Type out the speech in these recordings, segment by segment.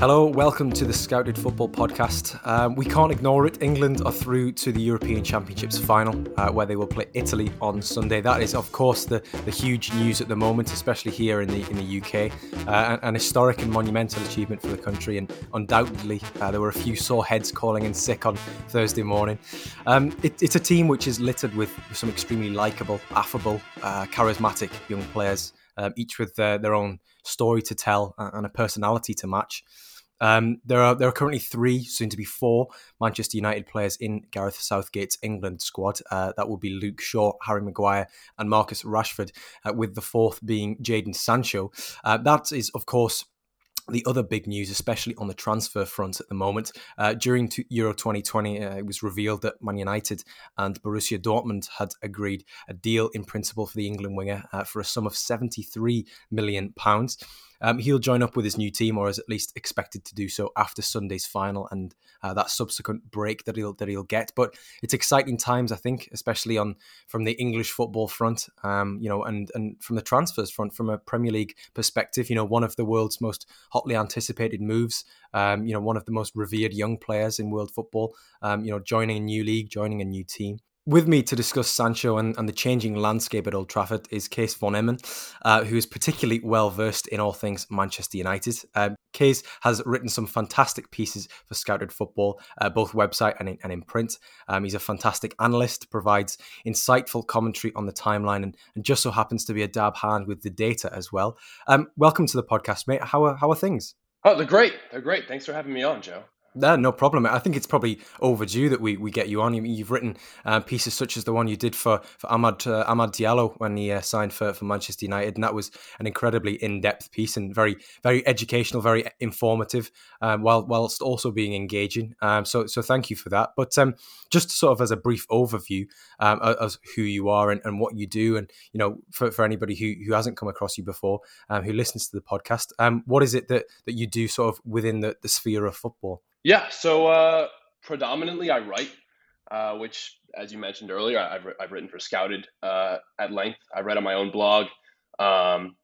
Hello, welcome to the Scouted Football Podcast. Um, we can't ignore it. England are through to the European Championships final, uh, where they will play Italy on Sunday. That is, of course, the, the huge news at the moment, especially here in the in the UK. Uh, an, historic and monumental achievement for the country, and undoubtedly, uh, there were a few sore heads calling in sick on Thursday morning. Um, it, it's a team which is littered with some extremely likeable, affable, uh, charismatic young players, uh, each with their own story to tell and a personality to match. Um, there are there are currently three, soon to be four, Manchester United players in Gareth Southgate's England squad. Uh, that will be Luke Shaw, Harry Maguire, and Marcus Rashford, uh, with the fourth being Jadon Sancho. Uh, that is, of course, the other big news, especially on the transfer front at the moment, uh, during Euro 2020, uh, it was revealed that Man United and Borussia Dortmund had agreed a deal in principle for the England winger uh, for a sum of 73 million pounds. Um, he'll join up with his new team, or is at least expected to do so after Sunday's final and uh, that subsequent break that he'll that he'll get. But it's exciting times, I think, especially on from the English football front, um, you know, and and from the transfers front, from a Premier League perspective. You know, one of the world's most hotly anticipated moves. Um, you know, one of the most revered young players in world football. Um, you know, joining a new league, joining a new team. With me to discuss Sancho and, and, the changing landscape at Old Trafford is Kees van Hemmen, uh, who is particularly well versed in all things Manchester United. Uh, Kees has written some fantastic pieces for Scouted Football, uh, both website and in, and in print. Um, he's a fantastic analyst, provides insightful commentary on the timeline, and, and, just so happens to be a dab hand with the data as well. Um, welcome to the podcast, mate. How are, how are things? Oh, they're great. They're great. Thanks for having me on, Joe. No, no problem. I think it's probably overdue that we, we get you on. You've written uh, pieces such as the one you did for for Amad uh, Amad Diallo when he uh, signed for, for Manchester United, and that was an incredibly in depth piece and very very educational, very informative, um, while whilst also being engaging. Um, so so thank you for that. But um, just sort of as a brief overview um, who you are and, and what you do, and you know for, for anybody who, who hasn't come across you before, um, who listens to the podcast, um, what is it that that you do sort of within the, the sphere of football? Yeah, so uh, predominantly I write, uh, which, as you mentioned earlier, I've, I've written for Scouted uh, at length. I read on my own blog. Um,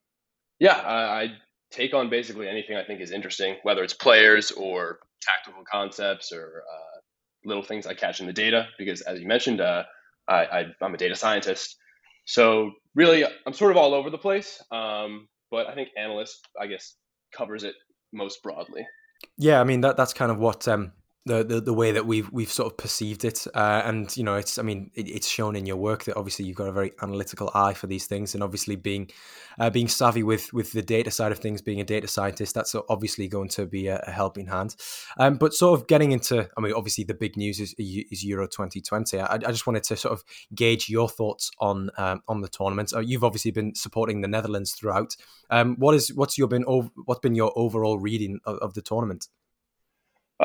yeah, I, I, take on basically anything I think is interesting, whether it's players or tactical concepts or uh, little things I catch in the data. Because, as you mentioned, uh, I, am a data scientist. So, really, I'm sort of all over the place. Um, but I think analyst, I guess, covers it most broadly. Yeah, I mean that that's kind of what um, the, the, the way that we've we've sort of perceived it, uh, and you know, it's I mean, it, it's shown in your work that obviously you've got a very analytical eye for these things, and obviously being uh, being savvy with with the data side of things, being a data scientist, that's obviously going to be a, a helping hand. Um, but sort of getting into, I mean, obviously the big news is is Euro 2020. I, I just wanted to sort of gauge your thoughts on um, on the tournament. Uh, you've obviously been supporting the Netherlands throughout. Um, what is what's your been what's been your overall reading of, of the tournament?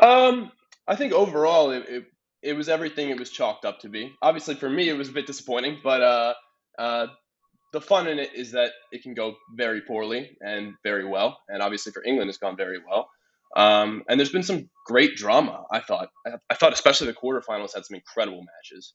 Um, I think overall it, it, it was everything it was chalked up to be. Obviously, for me, it was a bit disappointing, but uh, uh, the fun in it is that it can go very poorly and very well. And obviously, for England, it's gone very well. Um, and there's been some great drama. I thought. I, I, thought especially the quarterfinals had some incredible matches.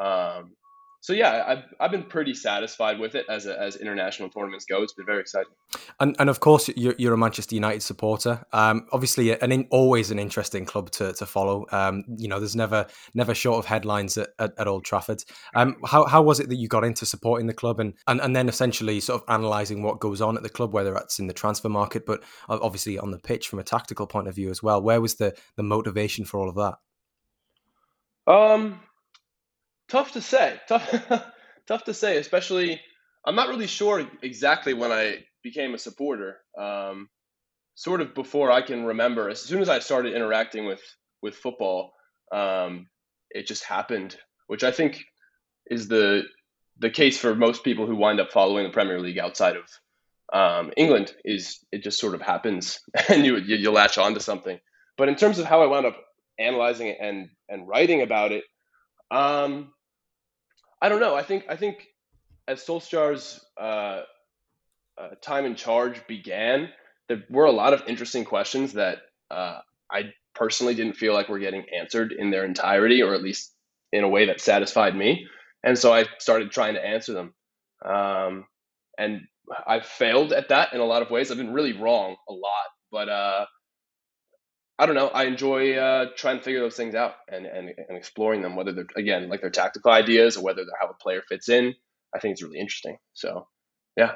Um, so yeah, I've, I've been pretty satisfied with it as a, as international tournaments go. It's been very exciting. And and of course, you're, you're a Manchester United supporter. Um, obviously, an in, always an interesting club to, to follow. Um, you know, there's never never short of headlines at, at, at Old Trafford. Um, how how was it that you got into supporting the club and, and and then essentially sort of analysing what goes on at the club, whether that's in the transfer market, but obviously on the pitch from a tactical point of view as well. Where was the the motivation for all of that? Um, tough to say. Tough, tough to say. Especially, I'm not really sure exactly when I became a supporter. Um, sort of before I can remember. As soon as I started interacting with with football, um, it just happened, which I think is the the case for most people who wind up following the Premier League outside of um, England. Is it just sort of happens, and you, you you latch onto something. But in terms of how I wound up analyzing it and and writing about it, um, I don't know. I think I think as Solskjaer's uh, uh, time in charge began, there were a lot of interesting questions that uh, I personally didn't feel like were getting answered in their entirety, or at least in a way that satisfied me. And so I started trying to answer them. Um, and I've failed at that in a lot of ways. I've been really wrong a lot, but uh, I don't know. I enjoy uh, trying to figure those things out and, and, and exploring them, whether they're, again, like their tactical ideas or whether they're how a player fits in. I think it's really interesting. So, yeah.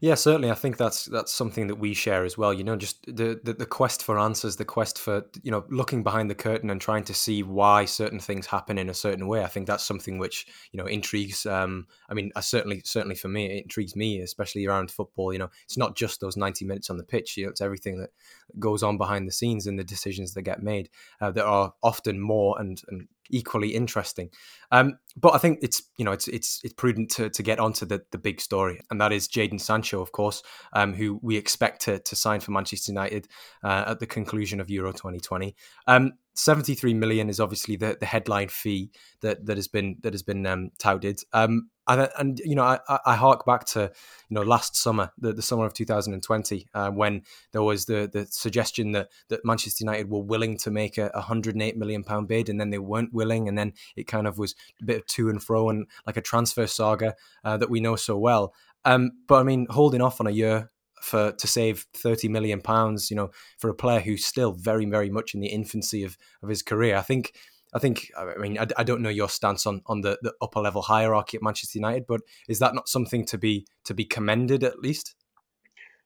Yeah, certainly. I think that's that's something that we share as well. You know, just the, the, the quest for answers, the quest for you know looking behind the curtain and trying to see why certain things happen in a certain way. I think that's something which you know intrigues. Um, I mean, I certainly certainly for me, it intrigues me, especially around football. You know, it's not just those ninety minutes on the pitch. You know, it's everything that goes on behind the scenes and the decisions that get made uh, that are often more and and equally interesting. Um, but I think it's you know it's it's it's prudent to, to get onto the the big story, and that is Jadon Sancho, of course, um, who we expect to to sign for Manchester United uh, at the conclusion of Euro 2020. Um, 73 million is obviously the, the headline fee that, that has been that has been um, touted. Um, and, and you know, I, I hark back to you know last summer, the, the summer of 2020, uh, when there was the the suggestion that that Manchester United were willing to make a 108 million pound bid, and then they weren't willing, and then it kind of was a bit of to and fro and like a transfer saga uh, that we know so well. Um, but I mean, holding off on a year for to save 30 million pounds you know for a player who's still very very much in the infancy of of his career i think I think I mean I, I, don't know your stance on on the, the upper level hierarchy at Manchester United, but is that not something to be to be commended at least?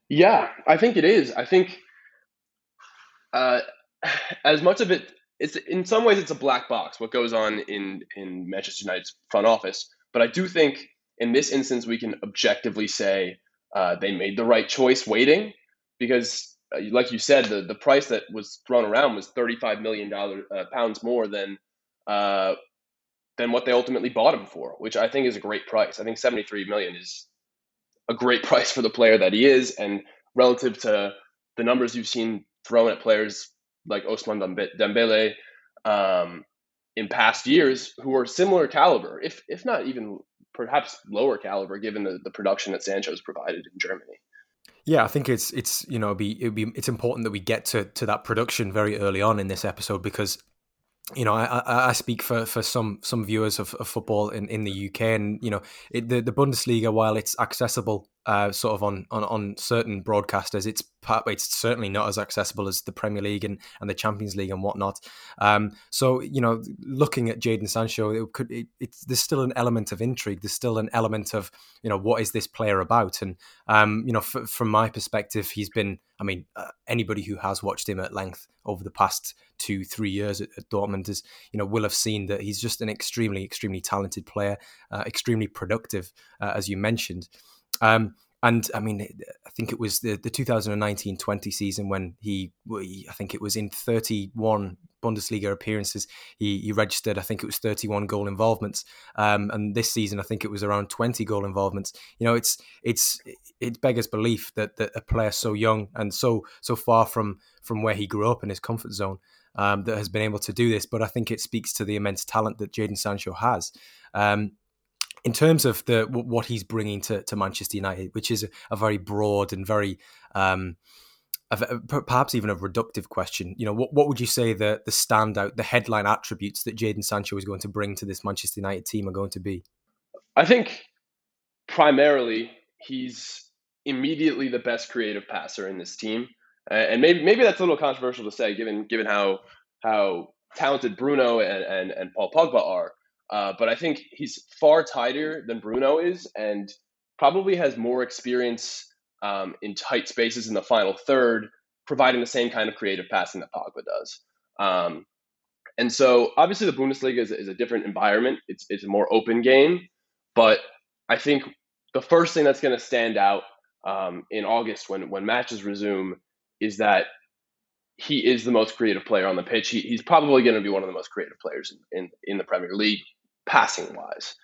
Yeah, I think it is. I think uh, as much of it, it's in some ways it's a black box what goes on in in Manchester United's front office. But I do think in this instance we can objectively say uh, they made the right choice waiting because, uh, like you said, the, the price that was thrown around was $35 million uh, pounds more than uh, than what they ultimately bought him for, which I think is a great price. I think 73 million is a great price for the player that he is, and relative to the numbers you've seen thrown at players like Ousmane Dembele um, in past years, who are similar caliber, if if not even perhaps lower caliber given the, the production that Sancho's provided in Germany. Yeah, I think it's it's you know be it be it's important that we get to to that production very early on in this episode because you know, I, I speak for, for some some viewers of, of football in, in the UK, and you know, it, the the Bundesliga, while it's accessible uh, sort of on, on, on certain broadcasters. It's it's certainly not as accessible as the Premier League and, and the Champions League and whatnot. Um, so you know, looking at Jadon Sancho, it could it, it's there's still an element of intrigue. There's still an element of you know what is this player about? And um, you know, f- from my perspective, he's been. I mean, uh, anybody who has watched him at length over the past two three years at, at Dortmund is you know will have seen that he's just an extremely extremely talented player, uh, extremely productive, uh, as you mentioned. Um, and I mean, I think it was the, the 2019-20 season when he, I think it was in 31 Bundesliga appearances, he, he registered, I think it was 31 goal involvements. Um, and this season, I think it was around 20 goal involvements. You know, it's it's it beggars belief that, that a player so young and so so far from from where he grew up in his comfort zone um, that has been able to do this. But I think it speaks to the immense talent that Jadon Sancho has. Um, in terms of the what he's bringing to, to Manchester United, which is a, very broad and very um, a, perhaps even a reductive question. You know, what, what would you say the the standout, the headline attributes that Jadon Sancho is going to bring to this Manchester United team are going to be? I think primarily he's immediately the best creative passer in this team, and maybe maybe that's a little controversial to say, given given how how talented Bruno and, and, and Paul Pogba are. Uh, but I think he's far tighter than Bruno is, and probably has more experience um, in tight spaces in the final third, providing the same kind of creative passing that Pogba does. Um, and so, obviously, the Bundesliga is, is, a different environment. It's it's a more open game, but I think the first thing that's going to stand out um, in August when when matches resume is that he is the most creative player on the pitch. He, he's probably going to be one of the most creative players in, in, in the Premier League passing wise.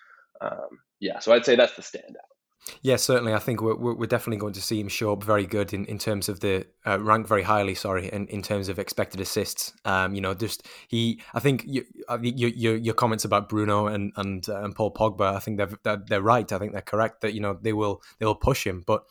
Um, yeah, so I'd say that's the standout. Yeah, certainly. I think we're, we're definitely going to see him show up very good in, in terms of the uh, rank very highly. Sorry, in, in terms of expected assists. Um, you know, just he. I think you, uh, your your, your comments about Bruno and and uh, and Paul Pogba. I think they're, they're, they're right. I think they're correct that you know they will they will push him, but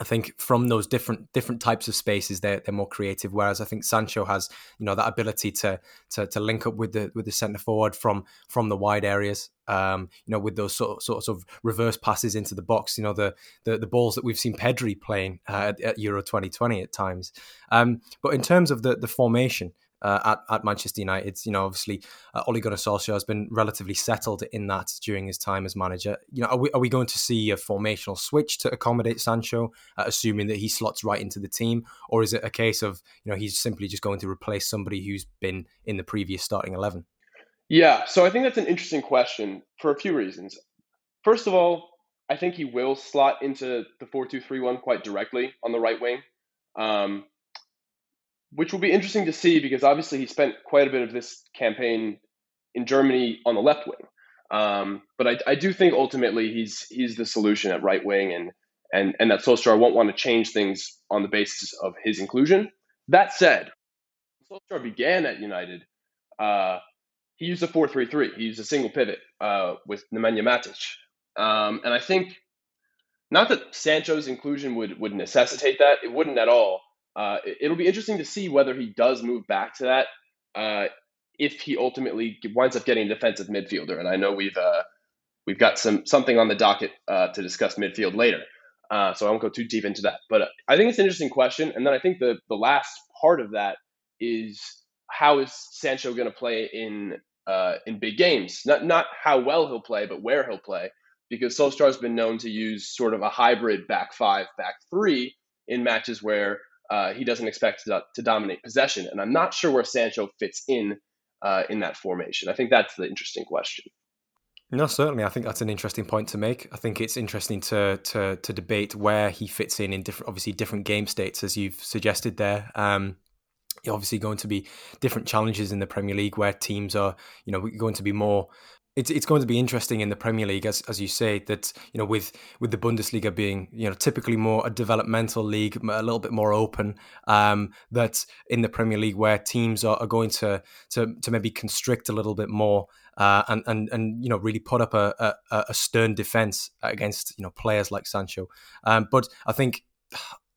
I think from those different different types of spaces, they're they're more creative. Whereas I think Sancho has you know that ability to to, to link up with the with the centre forward from from the wide areas. Um, you know, with those sort of, sort of reverse passes into the box. You know, the the, the balls that we've seen Pedri playing uh, at, at, Euro 2020 at times. Um, but in terms of the the formation, uh, at, at Manchester United. You know, obviously, uh, Ole Gunnar Solskjaer has been relatively settled in that during his time as manager. You know, are we, are we going to see a formational switch to accommodate Sancho, uh, assuming that he slots right into the team, or is it a case of you know he's simply just going to replace somebody who's been in the previous starting eleven? Yeah, so I think that's an interesting question for a few reasons. First of all, I think he will slot into the four-two-three-one quite directly on the right wing. Um, which will be interesting to see because obviously he spent quite a bit of this campaign in Germany on the left wing. Um, but I, I, do think ultimately he's he's the solution at right wing, and and and that Solskjaer won't want to change things on the basis of his inclusion. That said, Solskjaer began at United. Uh, he used a four-three-three. He used a single pivot uh, with Nemanja Matic, um, and I think not that Sancho's inclusion would would necessitate that. It wouldn't at all. Uh, it'll be interesting to see whether he does move back to that uh, if he ultimately winds up getting a defensive midfielder. And I know we've uh, we've got some something on the docket uh, to discuss midfield later, uh, so I won't go too deep into that. But I think it's an interesting question. And then I think the the last part of that is how is Sancho going to play in uh, in big games? Not not how well he'll play, but where he'll play. Because Solskjaer has been known to use sort of a hybrid back five, back three in matches where uh, he doesn't expect to, to, dominate possession. And I'm not sure where Sancho fits in uh, in that formation. I think that's the interesting question. No, certainly. I think that's an interesting point to make. I think it's interesting to to to debate where he fits in in different, obviously different game states, as you've suggested there. Um, obviously going to be different challenges in the Premier League where teams are, you know, going to be more it's it's going to be interesting in the Premier League, as as you say, that you know with with the Bundesliga being you know typically more a developmental league, a little bit more open. Um, that in the Premier League where teams are, are going to to to maybe constrict a little bit more. Uh, and and and you know really put up a, a, a stern defense against you know players like Sancho, um, but I think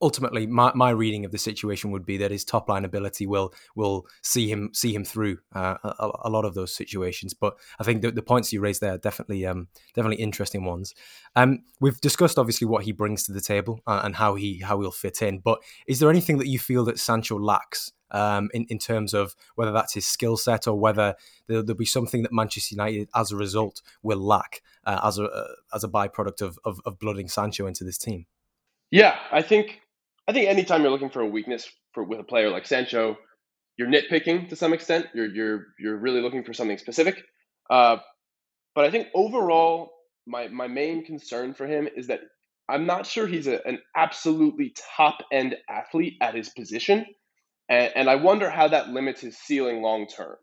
ultimately my, my reading of the situation would be that his top line ability will will see him see him through uh, a, a, lot of those situations. But i think the, the points you raised there are definitely um, definitely interesting ones. Um, we've discussed obviously what he brings to the table uh, and how he how he'll fit in. But is there anything that you feel that sancho lacks um, in, in terms of whether that's his skill set or whether there'll, there'll, be something that Manchester United, as a result, will lack uh, as a uh, as a byproduct of, of, of blooding Sancho into this team. Yeah, I think I think anytime you're looking for a weakness for with a player like Sancho, you're nitpicking to some extent. You're you're you're really looking for something specific. Uh, but I think overall, my my main concern for him is that I'm not sure he's a, an absolutely top end athlete at his position, and, and I wonder how that limits his ceiling long term.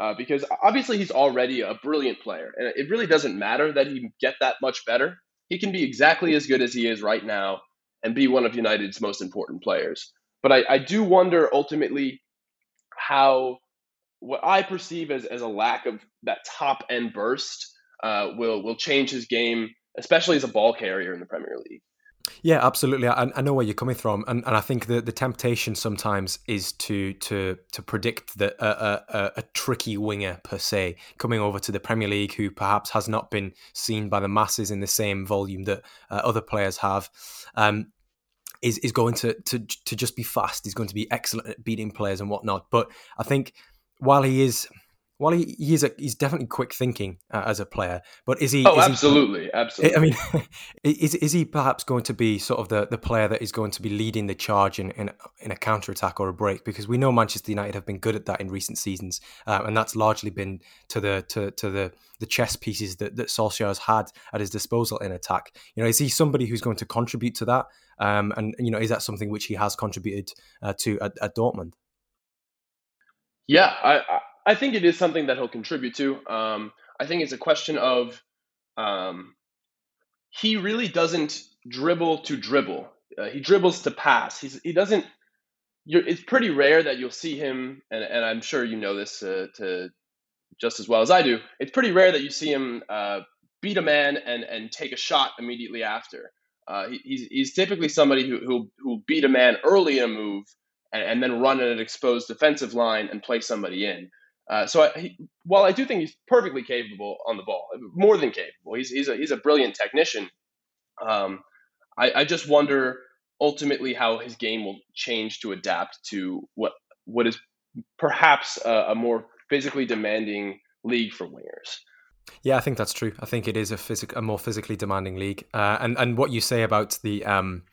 Uh, because obviously he's already a brilliant player, and it really doesn't matter that he get that much better. He can be exactly as good as he is right now and be one of United's most important players. But I, I do wonder ultimately how what I perceive as, as a lack of that top end burst uh, will will change his game, especially as a ball carrier in the Premier League. Yeah, absolutely. I, I know where you're coming from, and, and I think the, the temptation sometimes is to to to predict that a, a, a, tricky winger per se coming over to the Premier League who perhaps has not been seen by the masses in the same volume that uh, other players have. Um, is is going to to to just be fast. He's going to be excellent at beating players and whatnot. But I think while he is while he, he is a, he's definitely quick thinking uh, as a player, but is he? Oh, is absolutely, he, absolutely. I mean, is is he perhaps going to be sort of the, the player that is going to be leading the charge in in, in a counter attack or a break? Because we know Manchester United have been good at that in recent seasons, uh, and that's largely been to the to, to the the chess pieces that that Solskjaer has had at his disposal in attack. You know, is he somebody who's going to contribute to that? Um, and you know, is that something which he has contributed uh, to at, at Dortmund? Yeah, I, I think it is something that he'll contribute to. Um, I think it's a question of um, he really doesn't dribble to dribble. Uh, he dribbles to pass. He's, he doesn't. it's pretty rare that you'll see him, and, and I'm sure you know this uh, to just as well as I do. It's pretty rare that you see him uh, beat a man and and take a shot immediately after. Uh, he, he's, he's typically somebody who who who beat a man early in a move and, and then run in an exposed defensive line and play somebody in. Uh, so I, he, while I do think he's perfectly capable on the ball, more than capable, he's he's a he's a brilliant technician. Um, I, I just wonder ultimately how his game will change to adapt to what what is perhaps a, a more physically demanding league for wingers. Yeah, I think that's true. I think it is a physic- a more physically demanding league, uh, and and what you say about the um,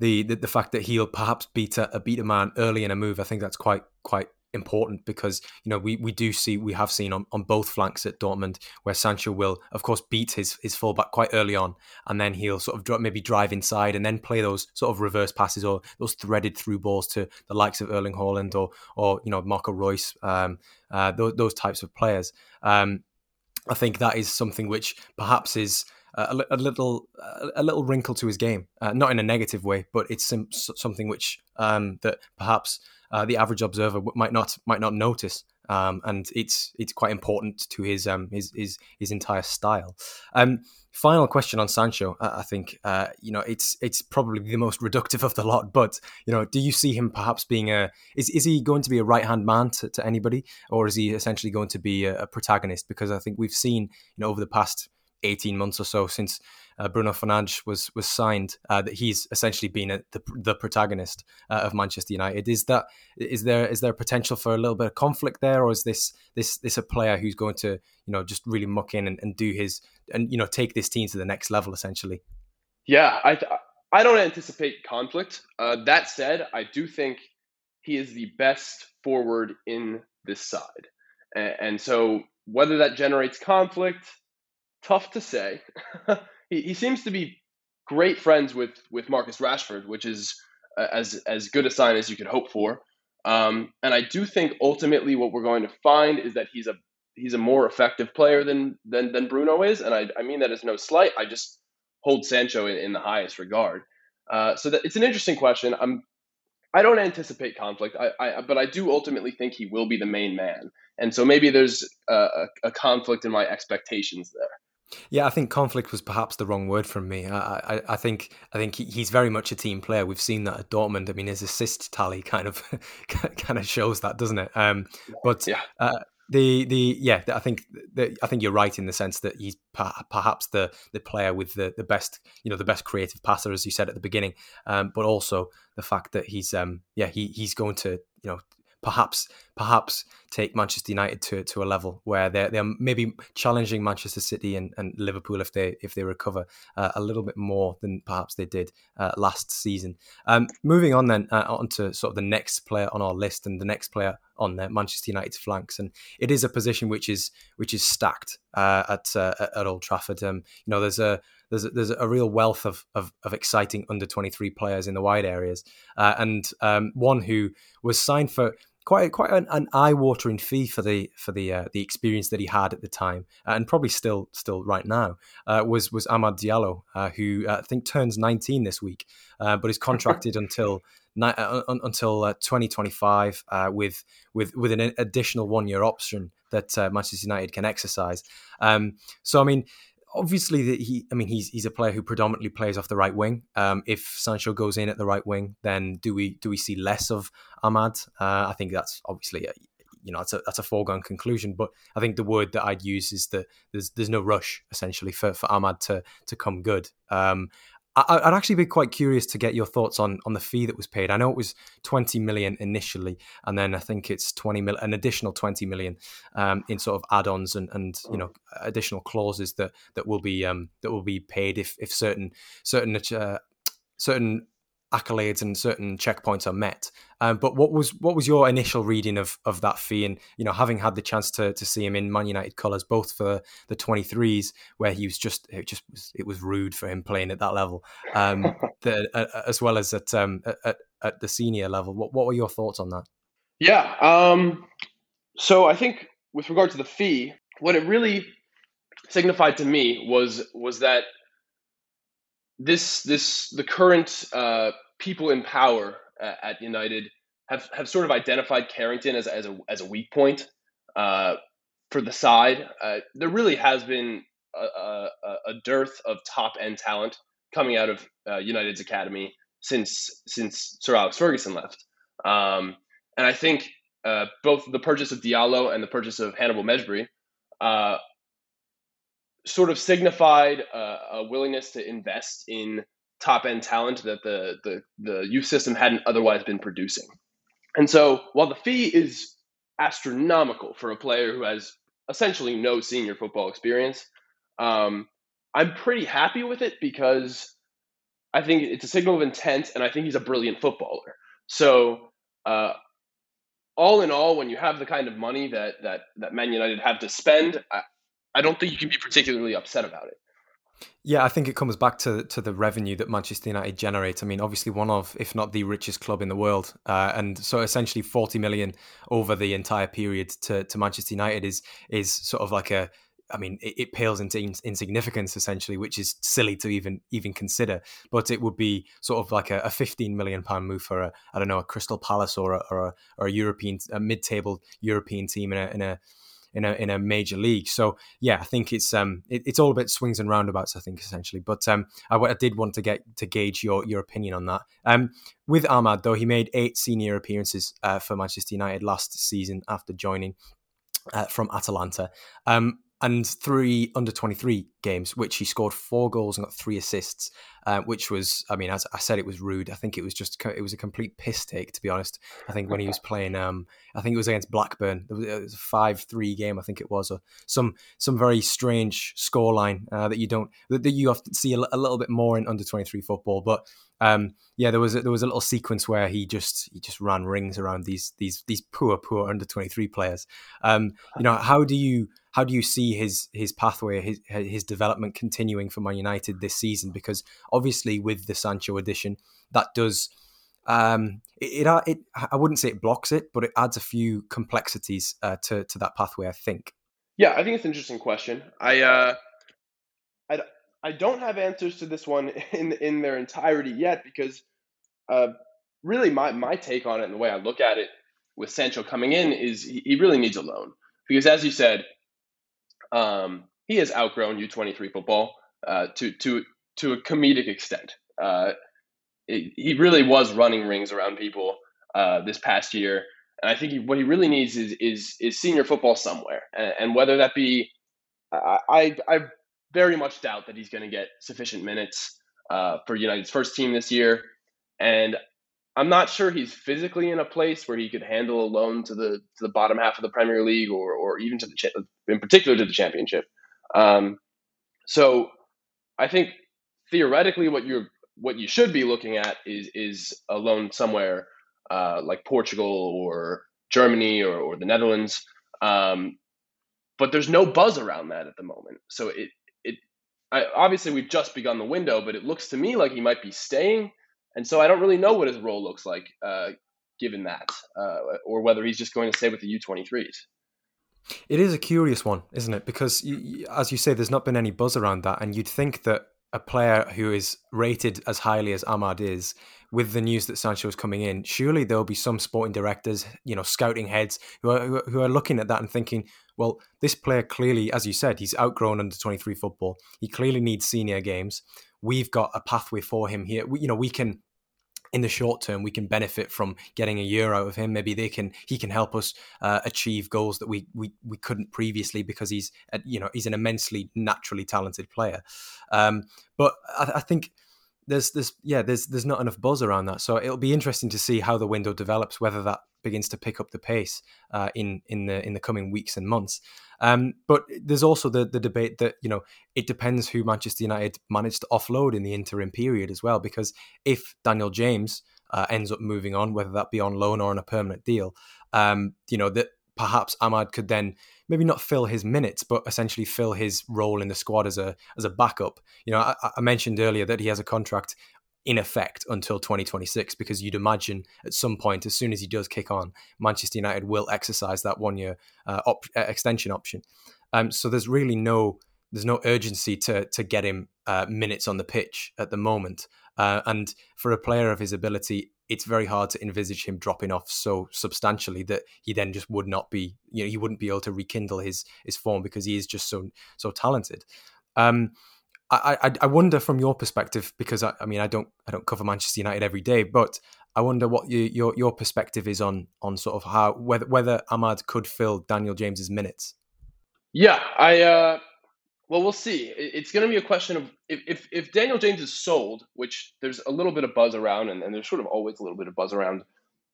the, the, the fact that he'll perhaps beat a, a beat a man early in a move, I think that's quite quite important because you know we we do see we have seen on, on both flanks at Dortmund where Sancho will of course beat his his fullback quite early on and then he'll sort of drop, maybe drive inside and then play those sort of reverse passes or those threaded through balls to the likes of Erling Haaland or or you know Marco Reus um, uh, those, those types of players. Um, I think that is something which perhaps is a, a little a little wrinkle to his game, uh, not in a negative way, but it's some, something which um, that perhaps uh, the average observer might not might not notice. Um, and it's it's quite important to his um, his, his his entire style. Um, final question on Sancho. I think uh, you know it's it's probably the most reductive of the lot. But you know, do you see him perhaps being a is is he going to be a right hand man to, to anybody, or is he essentially going to be a, a protagonist? Because I think we've seen you know over the past 18 months or so since uh, Bruno Fernandes was was signed uh, that he's essentially been a, the, the protagonist uh, of Manchester United. Is that is there is there potential for a little bit of conflict there, or is this this this a player who's going to you know just really muck in and, and do his and you know take this team to the next level essentially? Yeah, I I don't anticipate conflict. Uh, that said, I do think he is the best forward in this side, and, and so whether that generates conflict tough to say. he, he seems to be great friends with with Marcus Rashford, which is as as good a sign as you could hope for. Um, and I do think ultimately what we're going to find is that he's a he's a more effective player than than than Bruno is, and I, I mean that as no slight. I just hold Sancho in, in the highest regard. Uh, so that, it's an interesting question. I'm I don't anticipate conflict, I, I, but I do ultimately think he will be the main man, and so maybe there's a, a, conflict in my expectations there. Yeah, I think conflict was perhaps the wrong word from me. I, I, I think I think he's very much a team player. We've seen that at Dortmund. I mean, his assist tally kind of kind of shows that, doesn't it? Um, but yeah. Uh, the the yeah, I think the, I think you're right in the sense that he's perhaps the the player with the, the best you know the best creative passer, as you said at the beginning. Um, but also the fact that he's um yeah he he's going to you know perhaps perhaps take Manchester United to to a level where they're they're maybe challenging Manchester City and, and Liverpool if they if they recover uh, a little bit more than perhaps they did uh, last season. Um, moving on then uh, on to sort of the next player on our list and the next player on the Manchester United's flanks, and it is a position which is which is stacked uh, at uh, at Old Trafford. Um, you know, there's a there's a, there's a real wealth of, of, of exciting under 23 players in the wide areas, uh, and um, one who was signed for quite quite an, an eye-watering fee for the for the uh, the experience that he had at the time, uh, and probably still still right now uh, was was Amad Diallo, uh, who uh, I think turns 19 this week, but is contracted until until 2025 with with with an additional one year option that Manchester United can exercise. Um, so I mean, obviously that he i mean he's he's a player who predominantly plays off the right wing. Um, if sancho goes in at the right wing then do we do we see less of Amad? Uh, i think that's obviously a, you know that's a, that's a foregone conclusion but i think the word that i'd use is that there's there's no rush essentially for, for amad to to come good. Um, I, would actually be quite curious to get your thoughts on on the fee that was paid. I know it was 20 million initially, and then I think it's 20 million, an additional 20 million um, in sort of add-ons and and you know additional clauses that that will be um, that will be paid if if certain certain uh, certain accolades and certain checkpoints are met. Um, but what was what was your initial reading of of that fee? And you know, having had the chance to to see him in Man United colours, both for the 23s, where he was just it just was, it was rude for him playing at that level, um, the, uh, as well as at, um, at at the senior level. What what were your thoughts on that? Yeah. Um, so I think with regard to the fee, what it really signified to me was was that this this the current uh, people in power at, at, United have, have sort of identified Carrington as, as a as a weak point uh, for the side. Uh, there really has been a, a, a, dearth of top end talent coming out of uh, United's academy since since Sir Alex Ferguson left. Um, and I think uh, both the purchase of Diallo and the purchase of Hannibal Mejbri uh, sort of signified a, a willingness to invest in top end talent that the, the the youth system hadn't otherwise been producing. And so while the fee is astronomical for a player who has essentially no senior football experience, um, I'm pretty happy with it because I think it's a signal of intent, and I think he's a brilliant footballer. So, uh, all in all, when you have the kind of money that that that Man United have to spend, I don't think you can be particularly upset about it. Yeah, I think it comes back to to the revenue that Manchester United generate. I mean, obviously one of, if not the richest club in the world, uh, and so essentially forty million over the entire period to, to Manchester United is is sort of like a I mean, it, it pales into insignificance essentially, which is silly to even even consider. But it would be sort of like a, a 15 million pound move for a I don't know a Crystal Palace or a, or a, or a European a mid table European team in a in a in a in a major league. So yeah, I think it's um it, it's all about swings and roundabouts. I think essentially, but um I, I, did want to get to gauge your your opinion on that. Um with Amad though, he made eight senior appearances uh, for Manchester United last season after joining. Uh, from Atalanta. Um, and three under 23 games, which he scored four goals and got three assists, uh, which was, I mean, as I said, it was rude. I think it was just, it was a complete piss take, to be honest. I think when he was playing, um, I think it was against Blackburn. It was, a five-three game, I think it was, or some some very strange scoreline uh, that you don't that, you often see a, a, little bit more in under 23 football. But um, yeah, there was a, there was a little sequence where he just he just ran rings around these these these poor poor under 23 players. Um, you know, how do you how do you see his his pathway, his his development continuing for Man United this season? Because obviously, with the Sancho addition, that does um, it, it, it I wouldn't say it blocks it, but it adds a few complexities uh, to to that pathway. I think. Yeah, I think it's an interesting question. I uh, I don't have answers to this one in in their entirety yet because uh, really my my take on it and the way I look at it with Sancho coming in is he, really needs a loan. Because as you said um, he has outgrown U23 football uh, to to to a comedic extent. Uh, it, he really was running rings around people uh, this past year, and I think he, what he really needs is is is senior football somewhere, and, and whether that be, I, I, I very much doubt that he's going to get sufficient minutes uh, for United's first team this year, and I'm not sure he's physically in a place where he could handle a loan to the to the bottom half of the Premier League or or even to the cha- in particular to the Championship. Um, so I think theoretically, what you're what you should be looking at is is a loan somewhere uh, like Portugal or Germany or, or the Netherlands. Um, but there's no buzz around that at the moment. So it I, obviously we've just begun the window, but it looks to me like he might be staying and so I don't really know what his role looks like uh, given that, uh, or whether he's just going to stay with the U23s. It is a curious one, isn't it? Because, you, as you say, there's not been any buzz around that, and you'd think that a player who is rated as highly as Amad is, with the news that Sancho is coming in, surely there'll be some sporting directors, you know, scouting heads who are who are looking at that and thinking, well, this player clearly, as you said, he's outgrown under 23 football. He clearly needs senior games. We've got a pathway for him here. We, you know, we can in the short term we can benefit from getting a year out of him maybe they can he can help us uh, achieve goals that we, we we couldn't previously because he's you know he's an immensely naturally talented player um, but I, I, think there's this yeah there's there's not enough buzz around that so it'll be interesting to see how the window develops whether that begins to pick up the pace uh, in in the in the coming weeks and months um, but there's also the the debate that you know it depends who Manchester United managed to offload in the interim period as well. Because if Daniel James uh, ends up moving on, whether that be on loan or on a permanent deal, um, you know that perhaps Amad could then maybe not fill his minutes, but essentially fill his role in the squad as a as a backup. You know, I, I mentioned earlier that he has a contract in effect until 2026 because you'd imagine at some point as soon as he does kick on manchester united will exercise that one year uh, op- uh, extension option um, so there's really no there's no urgency to to get him uh, minutes on the pitch at the moment uh, and for a player of his ability it's very hard to envisage him dropping off so substantially that he then just would not be you know he wouldn't be able to rekindle his his form because he is just so so talented um, I, I, I wonder from your perspective because I, I mean I don't I don't cover Manchester United every day, but I wonder what you, your your perspective is on on sort of how whether whether Amad could fill Daniel James's minutes. Yeah, I uh, well we'll see. It's going to be a question of if, if if Daniel James is sold, which there's a little bit of buzz around, and, and there's sort of always a little bit of buzz around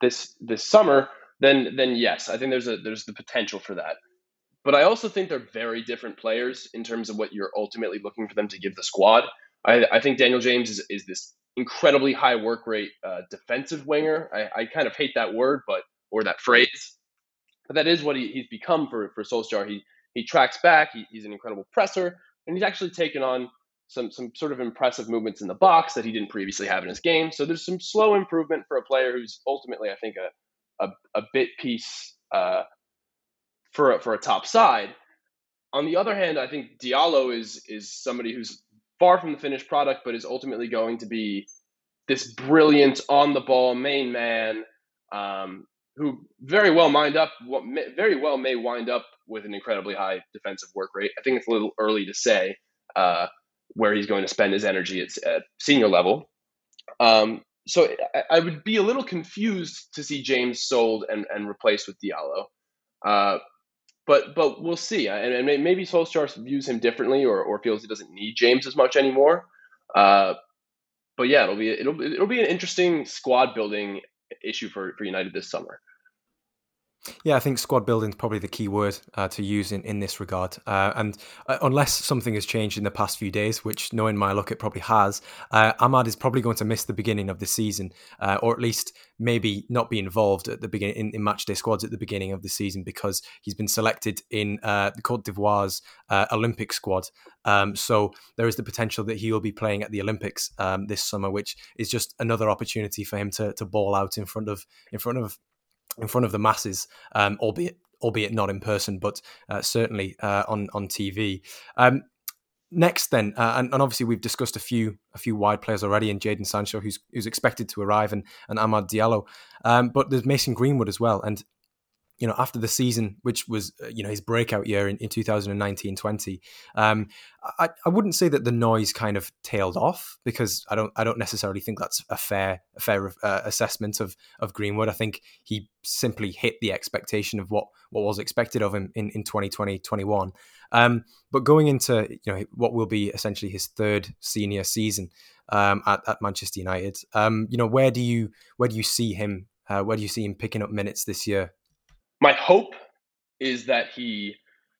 this this summer. Then then yes, I think there's a there's the potential for that. But I also think they're very different players in terms of what you're ultimately looking for them to give the squad. I, I think Daniel James is, is this incredibly high work rate uh, defensive winger. I, I kind of hate that word, but or that phrase, but that is what he, he's become for for Solskjaer. He he tracks back. He, he's an incredible presser, and he's actually taken on some some sort of impressive movements in the box that he didn't previously have in his game. So there's some slow improvement for a player who's ultimately, I think, a a, a bit piece uh, for a, for a top side. On the other hand, I think Diallo is is somebody who's far from the finished product, but is ultimately going to be this brilliant on the ball main man um, who very well mind up, very well may wind up with an incredibly high defensive work rate. I think it's a little early to say uh, where he's going to spend his energy at, at senior level. Um, so I, I, would be a little confused to see James sold and, and replaced with Diallo. Uh, but but we'll see. And, and maybe Solskjaer views him differently, or, or feels he doesn't need James as much anymore. Uh, but yeah, it'll be it'll it'll be an interesting squad building issue for, for United this summer. Yeah, I think squad building is probably the key word uh, to use in, in this regard. Uh, and uh, unless something has changed in the past few days, which knowing my luck, it probably has, uh, Amad is probably going to miss the beginning of the season, uh, or at least maybe not be involved at the beginning in, in match day squads at the beginning of the season because he's been selected in uh, the Cote d'Ivoire's Olympic squad. Um, so there is the potential that he will be playing at the Olympics um, this summer, which is just another opportunity for him to, to ball out in front of in front of in front of the masses, um, albeit albeit not in person, but uh, certainly uh, on on TV. Um, next, then, uh, and, and, obviously we've discussed a few a few wide players already, in Jadon Sancho, who's who's expected to arrive, and and Amad Diallo, um, but there's Mason Greenwood as well, and you know, after the season, which was, uh, you know, his breakout year in, in 2019 20, um, I, I wouldn't say that the noise kind of tailed off because I don't, I don't necessarily think that's a fair, a fair uh, assessment of, of Greenwood. I think he simply hit the expectation of what, what was expected of him in, in 2020 21. Um, but going into, you know, what will be essentially his third senior season um, at, at Manchester United, um, you know, where do you, where do you see him, uh, where do you see him picking up minutes this year? My hope is that he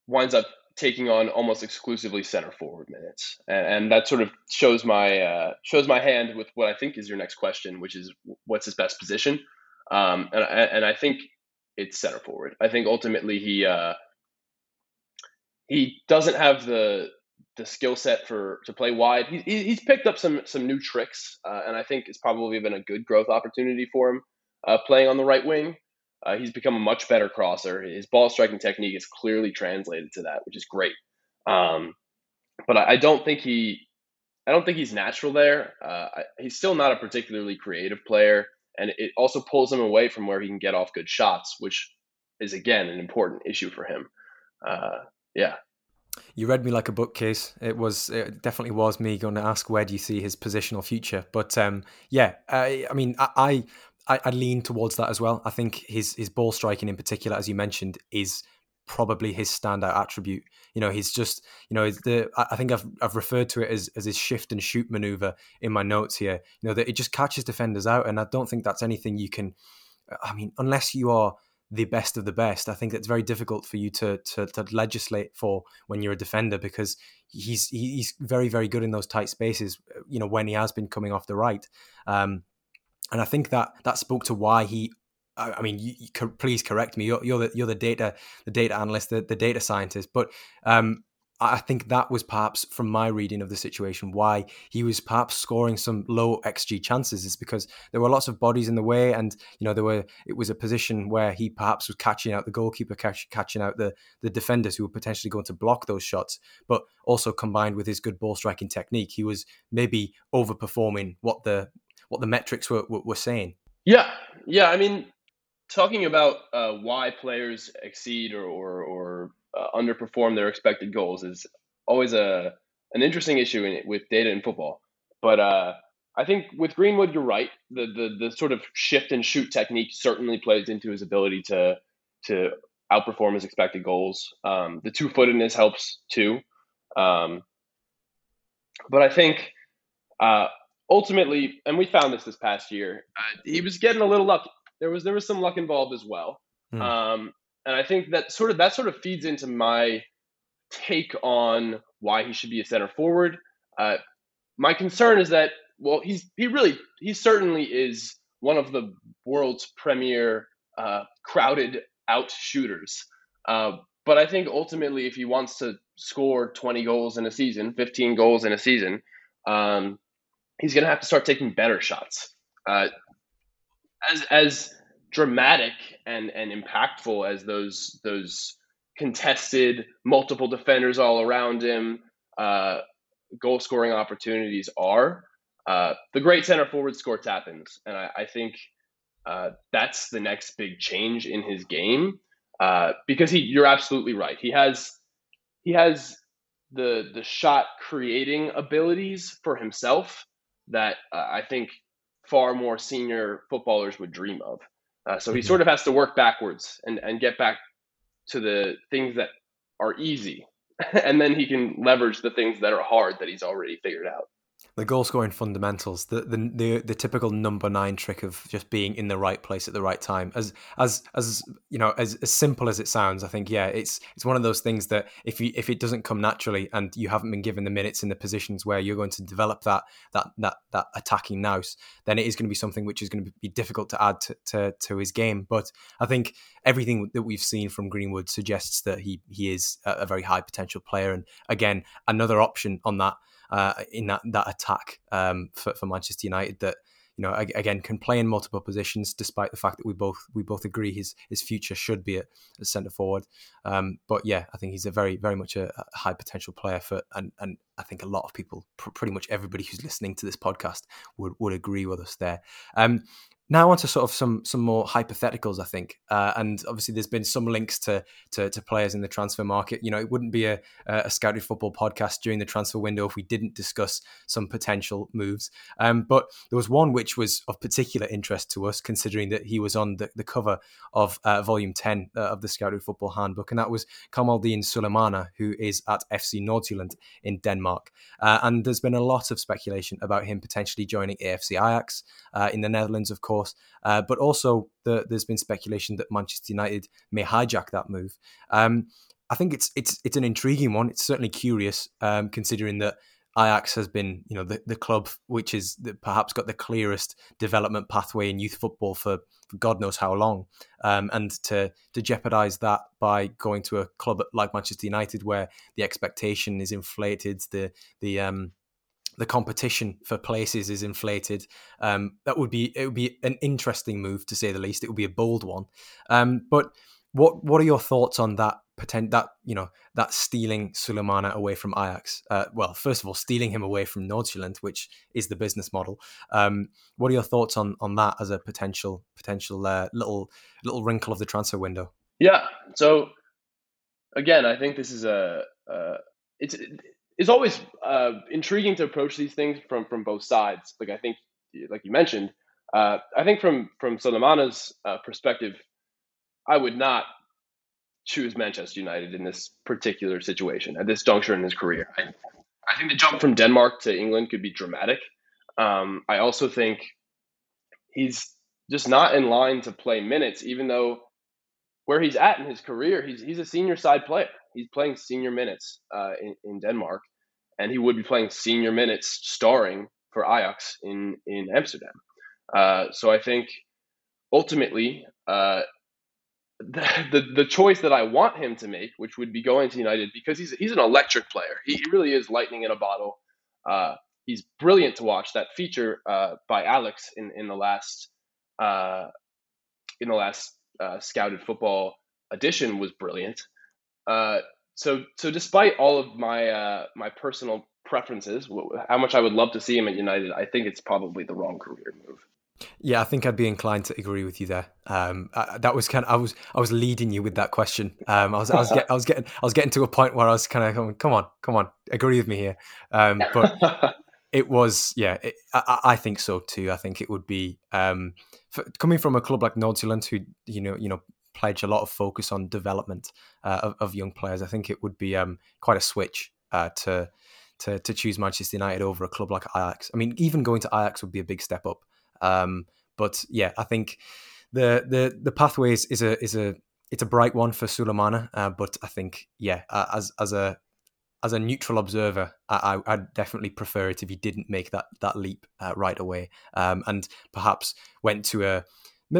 winds up taking on almost exclusively center forward minutes, and, and that sort of shows my uh, shows my hand with what I think is your next question, which is what's his best position, um, and and I think it's center forward. I think ultimately he uh, he doesn't have the the skill set for to play wide. He, he's picked up some some new tricks, uh, and I think it's probably been a good growth opportunity for him uh, playing on the right wing. Uh, he's become a much better crosser. His ball striking technique is clearly translated to that, which is great. Um, but I, I, don't think he, I don't think he's natural there. Uh, I, he's still not a particularly creative player, and it also pulls him away from where he can get off good shots, which is again an important issue for him. Uh, yeah. You read me like a bookcase. It was it definitely was me going to ask where do you see his positional future. But um, yeah, I, I mean, I, I, I lean towards that as well. I think his his ball striking in particular, as you mentioned, is probably his standout attribute. You know, he's just, you know, the I think I've I've referred to it as as his shift and shoot maneuver in my notes here. You know, that it just catches defenders out, and I don't think that's anything you can. I mean, unless you are the best of the best, I think it's very difficult for you to to, to legislate for when you're a defender because he's he's very very good in those tight spaces. You know, when he has been coming off the right. Um, and I think that that spoke to why he. I mean, you, you, please correct me. You're, you're, the you're the data the data analyst, the, the data scientist. But um, I think that was perhaps from my reading of the situation why he was perhaps scoring some low xG chances is because there were lots of bodies in the way, and you know there were it was a position where he perhaps was catching out the goalkeeper, catch, catching out the the defenders who were potentially going to block those shots, but also combined with his good ball striking technique, he was maybe overperforming what the what the metrics were, were, were saying. Yeah, yeah. I mean, talking about uh, why players exceed or or, or uh, underperform their expected goals is always a an interesting issue in it with data in football. But uh, I think with Greenwood, you're right. The, the the sort of shift and shoot technique certainly plays into his ability to to outperform his expected goals. Um, the two footedness helps too. Um, but I think uh, ultimately, and we found this this past year, uh, he was getting a little lucky. There was there was some luck involved as well, mm. um, and I think that sort of that sort of feeds into my take on why he should be a center forward. Uh, my concern is that well, he's he really he certainly is one of the world's premier uh, crowded out shooters. Uh, but I think ultimately, if he wants to score 20 goals in a season, 15 goals in a season, um, he's going to have to start taking better shots. Uh, as as dramatic and and impactful as those those contested multiple defenders all around him uh, goal scoring opportunities are, uh, the great center forward score tap-ins, and I, I think uh, that's the next big change in his game uh, because he you're absolutely right. He has he has the the shot creating abilities for himself that uh, I think far more senior footballers would dream of. Uh, so he mm-hmm. sort of has to work backwards and, and get back to the things that are easy. and then he can leverage the things that are hard that he's already figured out the goal scoring fundamentals, the, the the the typical number nine trick of just being in the right place at the right time. As as as you know, as, as simple as it sounds, I think yeah, it's it's one of those things that if you if it doesn't come naturally and you haven't been given the minutes in the positions where you're going to develop that that that that attacking nous, then it is going to be something which is going to be difficult to add to, to, to his game. But I think everything that we've seen from Greenwood suggests that he he is a, a very high potential player, and again, another option on that uh, in that that attack um, for, for Manchester United that you know again can play in multiple positions despite the fact that we both we both agree his his future should be at, at centre forward. Um, but yeah I think he's a very very much a, high potential player for and and I think a lot of people pr- pretty much everybody who's listening to this podcast would would agree with us there. Um, now on to sort of some some more hypotheticals, I think, uh, and obviously there's been some links to, to, to players in the transfer market. You know, it wouldn't be a, a scouted football podcast during the transfer window if we didn't discuss some potential moves. Um, but there was one which was of particular interest to us, considering that he was on the, the cover of uh, volume ten uh, of the Scouted Football Handbook, and that was Kamaldeen Sulemana, who is at FC Nordsjælland in Denmark. Uh, and there's been a lot of speculation about him potentially joining AFC Ajax uh, in the Netherlands, of course course. Uh, but also, the, there's been speculation that Manchester United may hijack that move. Um, I think it's it's it's an intriguing one. It's certainly curious, um, considering that Ajax has been, you know, the, the club which is perhaps got the clearest development pathway in youth football for, for God knows how long, um, and to to jeopardize that by going to a club like Manchester United, where the expectation is inflated, the the um, the competition for places is inflated. Um, that would be it would be an interesting move to say the least. It would be a bold one. Um, but what what are your thoughts on that potent that you know that stealing Sulemana away from Ajax? Uh, well, first of all, stealing him away from Nordsjælland, which is the business model. Um, what are your thoughts on on that as a potential potential uh, little little wrinkle of the transfer window? Yeah. So again, I think this is a uh, it's it's always uh, intriguing to approach these things from from both sides. Like I think, like you mentioned, uh, I think from from Sulemana's uh, perspective, I would not choose Manchester United in this particular situation at this juncture in his career. I, I think the jump from Denmark to England could be dramatic. Um, I also think he's just not in line to play minutes, even though where he's at in his career, he's he's a senior side player he's playing senior minutes uh, in, in Denmark, and he would be playing senior minutes starring for Ajax in in Amsterdam. Uh, so I think ultimately uh, the, the, the choice that I want him to make, which would be going to United, because he's he's an electric player. He, really is lightning in a bottle. Uh, he's brilliant to watch. That feature uh, by Alex in in the last uh, in the last scouted football edition was brilliant. Uh, so so despite all of my uh, my personal preferences, how much I would love to see him at United, I think it's probably the wrong career move. Yeah, I think I'd be inclined to agree with you there. Um, I, that was kind of I was I was leading you with that question. Um, I was I was, get, I was getting I was getting to a point where I was kind of going, come on, come on, agree with me here. Um, but it was yeah, it, I, I, think so too. I think it would be um, for, coming from a club like Nordsjælland, who you know you know pledge a lot of focus on development uh, of, of, young players. I think it would be um, quite a switch uh, to to to choose Manchester United over a club like Ajax. I mean, even going to Ajax would be a big step up. Um, but yeah, I think the the the pathways is a is a it's a bright one for Sulemana. Uh, but I think yeah, as as a as a neutral observer, I would definitely prefer it if he didn't make that that leap uh, right away, um, and perhaps went to a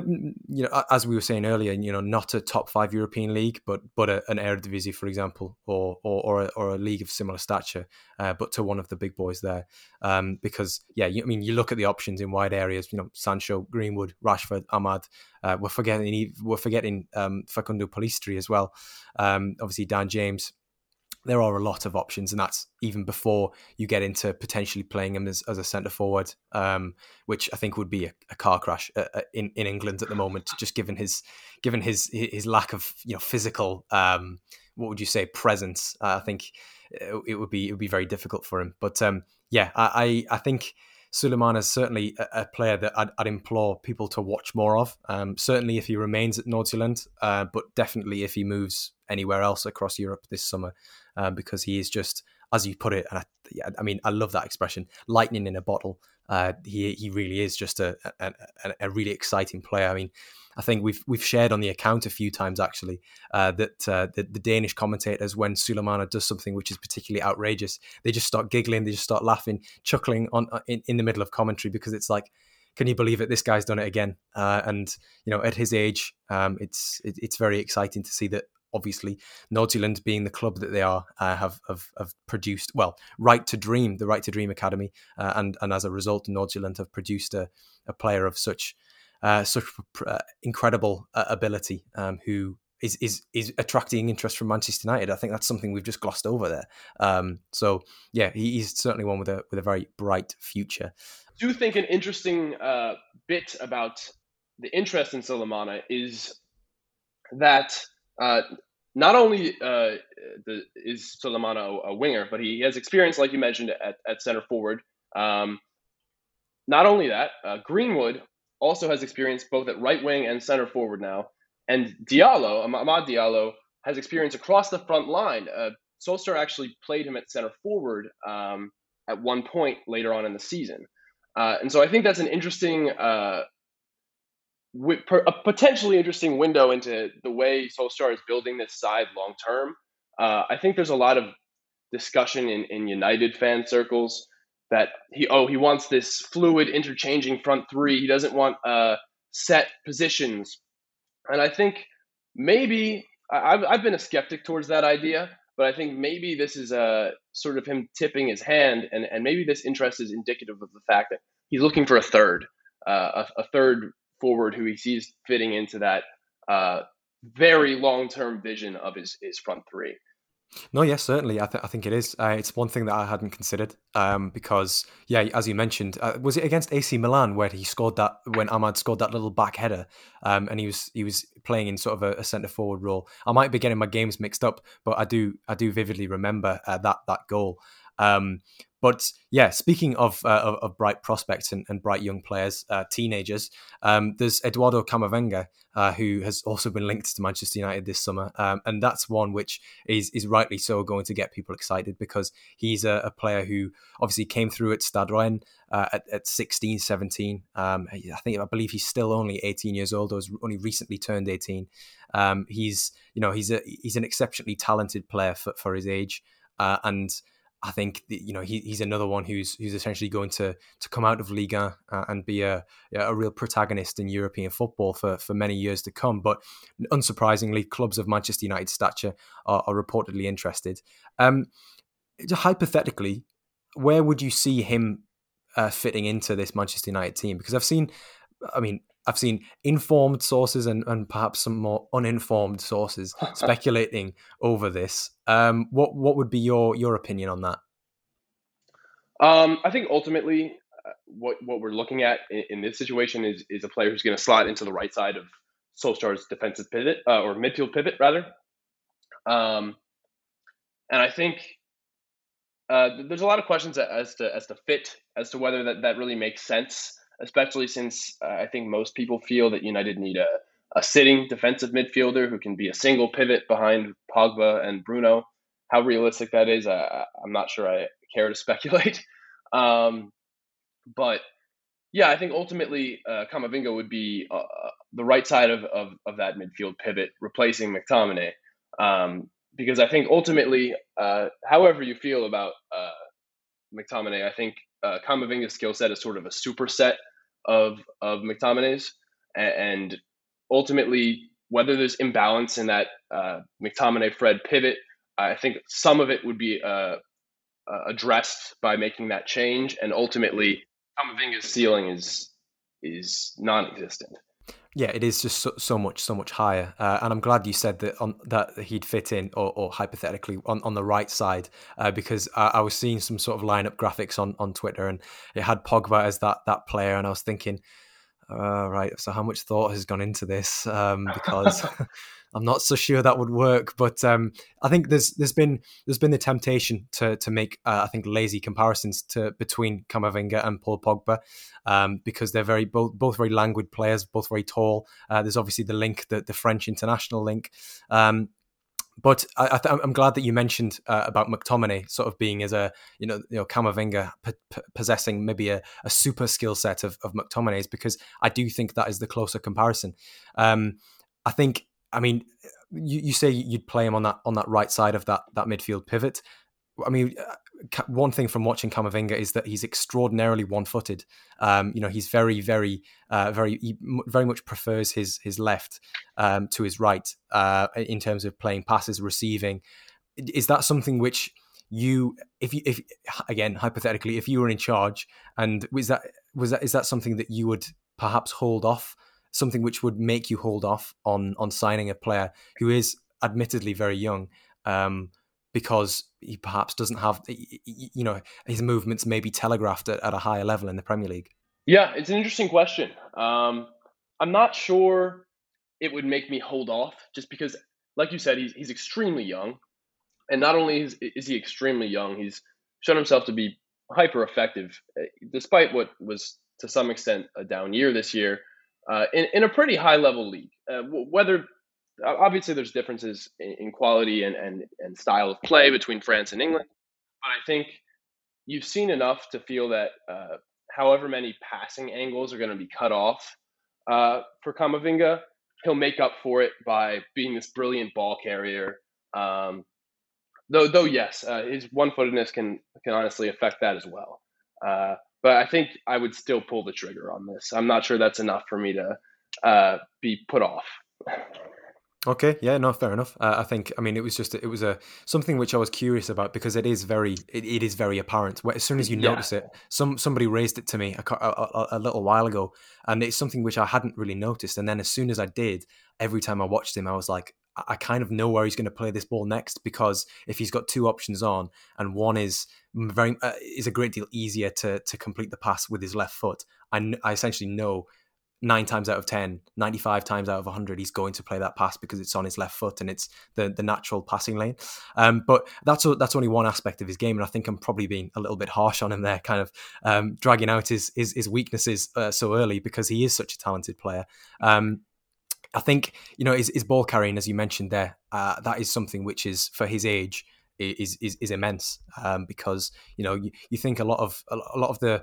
you know, as we were saying earlier, you know, not a top five European league, but but a, an Eredivisie, for example, or or or a, or a league of similar stature, uh, but to one of the big boys there. Um, because yeah, you, I mean, you look at the options in wide areas. You know, Sancho, Greenwood, Rashford, Amad. Uh, we're forgetting we're forgetting um, Facundo Pellistri as well. Um, obviously, Dan James there are a lot of options, and that's even before you get into potentially playing him as, as a centre forward, um, which I think would be a, a car crash uh, uh, in in England at the moment, just given his given his his lack of you know physical um, what would you say presence. Uh, I think it, it, would be it would be very difficult for him. But um, yeah, I I think. Sulemana is certainly a, a player that I'd, I'd, implore people to watch more of. Um, certainly, if he remains at Nordsjælland, uh, but definitely if he moves anywhere else across Europe this summer um, because he is just, as you put it, and I, I mean, I love that expression, lightning in a bottle. Uh, he he really is just a, a, a really exciting player. I mean, I think we've we've shared on the account a few times actually uh, that uh, the, the, Danish commentators, when Sulemana does something which is particularly outrageous, they just start giggling, they just start laughing, chuckling on uh, in, in the middle of commentary because it's like, can you believe it? This guy's done it again, uh, and you know, at his age, um, it's it, it's very exciting to see that obviously Nordsjælland being the club that they are uh, have, have, have produced well Right to Dream the Right to Dream Academy uh, and and as a result Nordsjælland have produced a, a player of such uh, such uh, incredible uh, ability um, who is, is is attracting interest from Manchester United. I think that's something we've just glossed over there. Um, so yeah, he, he's certainly one with a with a very bright future. I do think an interesting uh, bit about the interest in Sulemana is that uh, not only uh, the, is Sulemana a, a, winger, but he has experience, like you mentioned, at, at center forward. Um, not only that, uh, Greenwood also has experience both at right wing and center forward now. And Diallo, Amad Diallo, has experience across the front line. Uh, actually played him at center forward um, at one point later on in the season. Uh, and so I think that's an interesting uh, a potentially interesting window into the way Solskjaer is building this side long term. Uh, I think there's a lot of discussion in, in United fan circles that he oh he wants this fluid interchanging front three. He doesn't want uh, set positions, and I think maybe I've I've been a skeptic towards that idea. But I think maybe this is a sort of him tipping his hand, and, and maybe this interest is indicative of the fact that he's looking for a third, uh, a, a third forward who he sees fitting into that uh, very long term vision of his, his front three. No, yes, certainly. I, th- I think it is. Uh, it's one thing that I hadn't considered um, because, yeah, as you mentioned, uh, was it against AC Milan where he scored that when Amad scored that little back header, um, and he was he was playing in sort of a, a centre forward role. I might be getting my games mixed up, but I do I do vividly remember uh, that that goal. Um, but yeah, speaking of, uh, of, of, bright prospects and, and, bright young players, uh, teenagers, um, there's Eduardo Camavinga, uh, who has also been linked to Manchester United this summer. Um, and that's one which is, is rightly so going to get people excited because he's a, a player who obviously came through at Stade Rennes uh, at, at 16, 17. Um, I think, I believe he's still only 18 years old or has only recently turned 18. Um, he's, you know, he's a, he's an exceptionally talented player for, for his age. Uh, and I think you know he, he's another one who's who's essentially going to to come out of Liga uh, and be a a real protagonist in European football for for many years to come. But unsurprisingly, clubs of Manchester United stature are, are reportedly interested. Um, hypothetically, where would you see him uh, fitting into this Manchester United team? Because I've seen, I mean, I've seen informed sources and, and perhaps some more uninformed sources speculating over this. Um, what what would be your your opinion on that? Um, I think ultimately, what what we're looking at in, in, this situation is is a player who's going to slot into the right side of Solskjaer's defensive pivot uh, or midfield pivot rather. Um, and I think uh, there's a lot of questions as to as to fit as to whether that, that really makes sense, especially since uh, I think most people feel that United need a, a sitting defensive midfielder who can be a single pivot behind Pogba and Bruno. How realistic that is, I, I'm not sure I care to speculate. Um, but yeah, I think ultimately uh, Camavinga would be uh, uh, the right side of, of, of, that midfield pivot, replacing McTominay. Um, because I think ultimately, uh, however you feel about uh, McTominay, I think uh, Camavinga's skill set is sort of a superset of of McTominay's, and ultimately, whether there's imbalance in that uh, McTominay Fred pivot, I think some of it would be uh, uh, addressed by making that change, and ultimately, Camavinga's ceiling is is non-existent. Yeah, it is just so, so much, so much higher. Uh, and I'm glad you said that on that he'd fit in, or, or hypothetically, on, on the right side, uh, because I, I, was seeing some sort of lineup graphics on, on Twitter, and it had Pogba as that that player, and I was thinking, uh, right, so how much thought has gone into this? Um, because I'm not so sure that would work, but um, I think there's there's been there's been the temptation to to make uh, I think lazy comparisons to between Camavinga and Paul Pogba um, because they're very both both very languid players, both very tall. Uh, there's obviously the link, the the French international link. Um, but I, am glad that you mentioned uh, about McTominay sort of being as a you know you know Camavinga p- p- possessing maybe a, a super skill set of, of McTominay's because I do think that is the closer comparison. Um, I think I mean, you, you say you'd play him on that on that right side of that that midfield pivot. I mean, uh, one thing from watching Camavinga is that he's extraordinarily one-footed. Um, you know, he's very, very, uh, very, very much prefers his his left um, to his right uh, in terms of playing passes, receiving. Is that something which you, if you, if again hypothetically, if you were in charge, and was that was that is that something that you would perhaps hold off something which would make you hold off on on signing a player who is admittedly very young um, because he perhaps doesn't have you know his movements may be telegraphed at, at, a higher level in the Premier League. Yeah, it's an interesting question. Um, I'm not sure it would make me hold off just because, like you said, he's he's extremely young, and not only is, is he extremely young, he's shown himself to be hyper effective, eh, despite what was to some extent a down year this year uh, in, in a pretty high level league. Uh, whether obviously there's differences in, in, quality and, and, and style of play between France and England, but I think you've seen enough to feel that uh, however many passing angles are going to be cut off uh, for Camavinga, he'll make up for it by being this brilliant ball carrier. Um, though, though yes, uh, his one-footedness can can honestly affect that as well. But I think I would still pull the trigger on this. I'm not sure that's enough for me to uh, be put off. Okay, yeah, no, fair enough. Uh, I think, I mean, it was just, it was a something which I was curious about because it is very, it, it is very apparent. As soon as you yeah. notice it, some somebody raised it to me a, a, a, little while ago, and it's something which I hadn't really noticed. And then as soon as I did, every time I watched him, I was like, I kind of know where he's going to play this ball next because if he's got two options on and one is very uh, is a great deal easier to to complete the pass with his left foot, I, I essentially know nine times out of 10, 95 times out of 100, he's going to play that pass because it's on his left foot and it's the, the natural passing lane. Um, but that's that's only one aspect of his game. And I think I'm probably being a little bit harsh on him there, kind of um, dragging out his, his, his weaknesses uh, so early because he is such a talented player. Um, I think you know his, his ball carrying, as you mentioned there, uh, that is something which is for his age is is, is immense. Um, because you know you, you think a lot of a lot of the,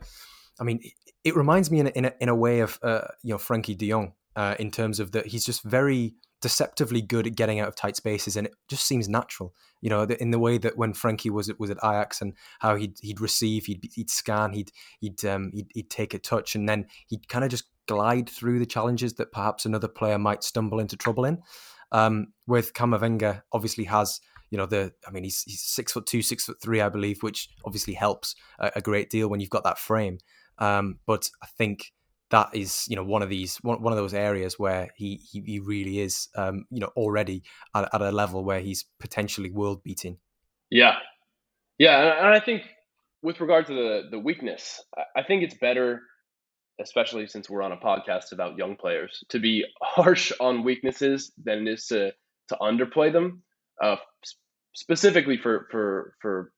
I mean, it reminds me in a, in a, in a way of uh, you know Frenkie De Jong uh, in terms of that he's just very deceptively good at getting out of tight spaces, and it just seems natural. You know, in the way that when Frenkie was was at Ajax and how he'd he'd receive, he'd he'd scan, he'd he'd um, he'd, he'd take a touch, and then he'd kind of just glide through the challenges that perhaps another player might stumble into trouble in. Um, with Camavinga, obviously has you know the I mean he's, he's six foot two, six foot three, I believe, which obviously helps a, a great deal when you've got that frame. Um, but I think that is you know one of these one, one of those areas where he he, he really is um, you know already at, at, a level where he's potentially world beating. Yeah, yeah, and I think with regard to the the weakness, I think it's better, especially since we're on a podcast about young players, to be harsh on weaknesses than it is to to underplay them. Uh, specifically for for for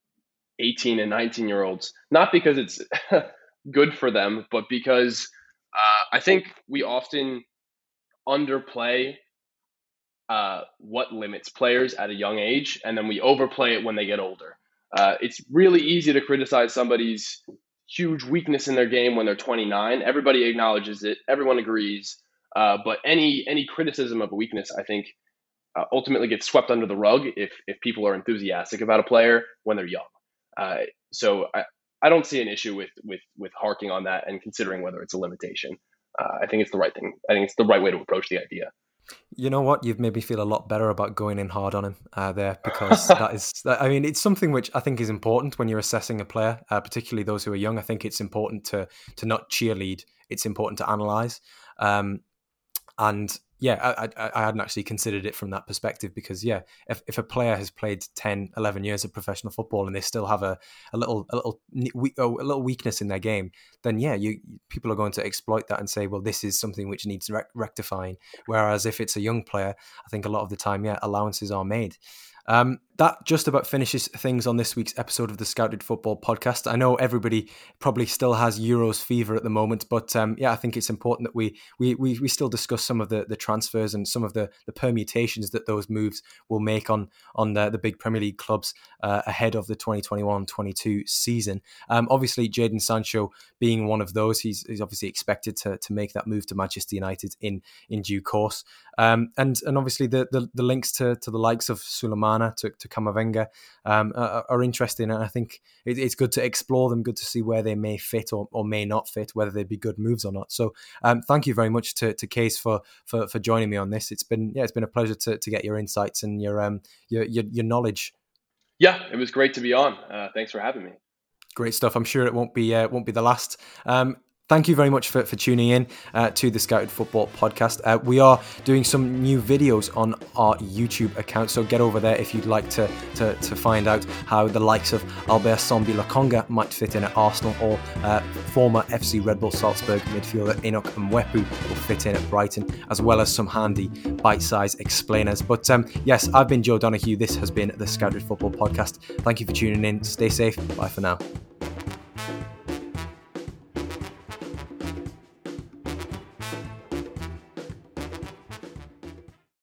18 and 19 year olds, not because it's good for them, but because uh, I think we often underplay uh, what limits players at a young age, and then we overplay it when they get older. Uh, it's really easy to criticize somebody's huge weakness in their game when they're 29. Everybody acknowledges it. Everyone agrees. Uh, but any any criticism of a weakness, I think, uh, ultimately gets swept under the rug if if people are enthusiastic about a player when they're young. Uh, so I, I don't see an issue with with with harking on that and considering whether it's a limitation. Uh, I think it's the right thing. I think it's the right way to approach the idea. You know what? You've made me feel a lot better about going in hard on him uh, there because that is, I mean, it's something which I think is important when you're assessing a player, uh, particularly those who are young. I think it's important to to not cheerlead. It's important to analyze. Um, and yeah, I, I, I, hadn't actually considered it from that perspective because yeah, if, if a player has played 10, 11 years of professional football and they still have a, a little a little a little weakness in their game, then yeah, you people are going to exploit that and say, well, this is something which needs rectifying. Whereas if it's a young player, I think a lot of the time, yeah, allowances are made. Um, that just about finishes things on this week's episode of the Scouted Football Podcast. I know everybody probably still has Euros fever at the moment, but um, yeah, I think it's important that we, we we we still discuss some of the, the transfers and some of the, the permutations that those moves will make on on the, the big Premier League clubs uh, ahead of the 2021-22 season. Um, obviously, Jadon Sancho being one of those, he's, he's obviously expected to, to make that move to Manchester United in in due course, um, and and obviously the, the, the links to to the likes of Sulemana to to Camavinga um, are, are, interesting, and I think it, it's good to explore them. Good to see where they may fit or, or may not fit, whether they'd be good moves or not. So, um, thank you very much to, to Kees for, for for joining me on this. It's been yeah, it's been a pleasure to, to get your insights and your um your your, your knowledge. Yeah, it was great to be on. Uh, thanks for having me. Great stuff. I'm sure it won't be uh, won't be the last. Um, Thank you very much for, for tuning in uh, to the Scouted Football Podcast. Uh, we are doing some new videos on our YouTube account, so get over there if you'd like to, to, to find out how the likes of Albert Sambi Lokonga might fit in at Arsenal or uh, former FC Red Bull Salzburg midfielder Enoch Mwepu will fit in at Brighton, as well as some handy bite sized explainers. But um, yes, I've been Joe Donahue. This has been the Scouted Football Podcast. Thank you for tuning in. Stay safe. Bye for now.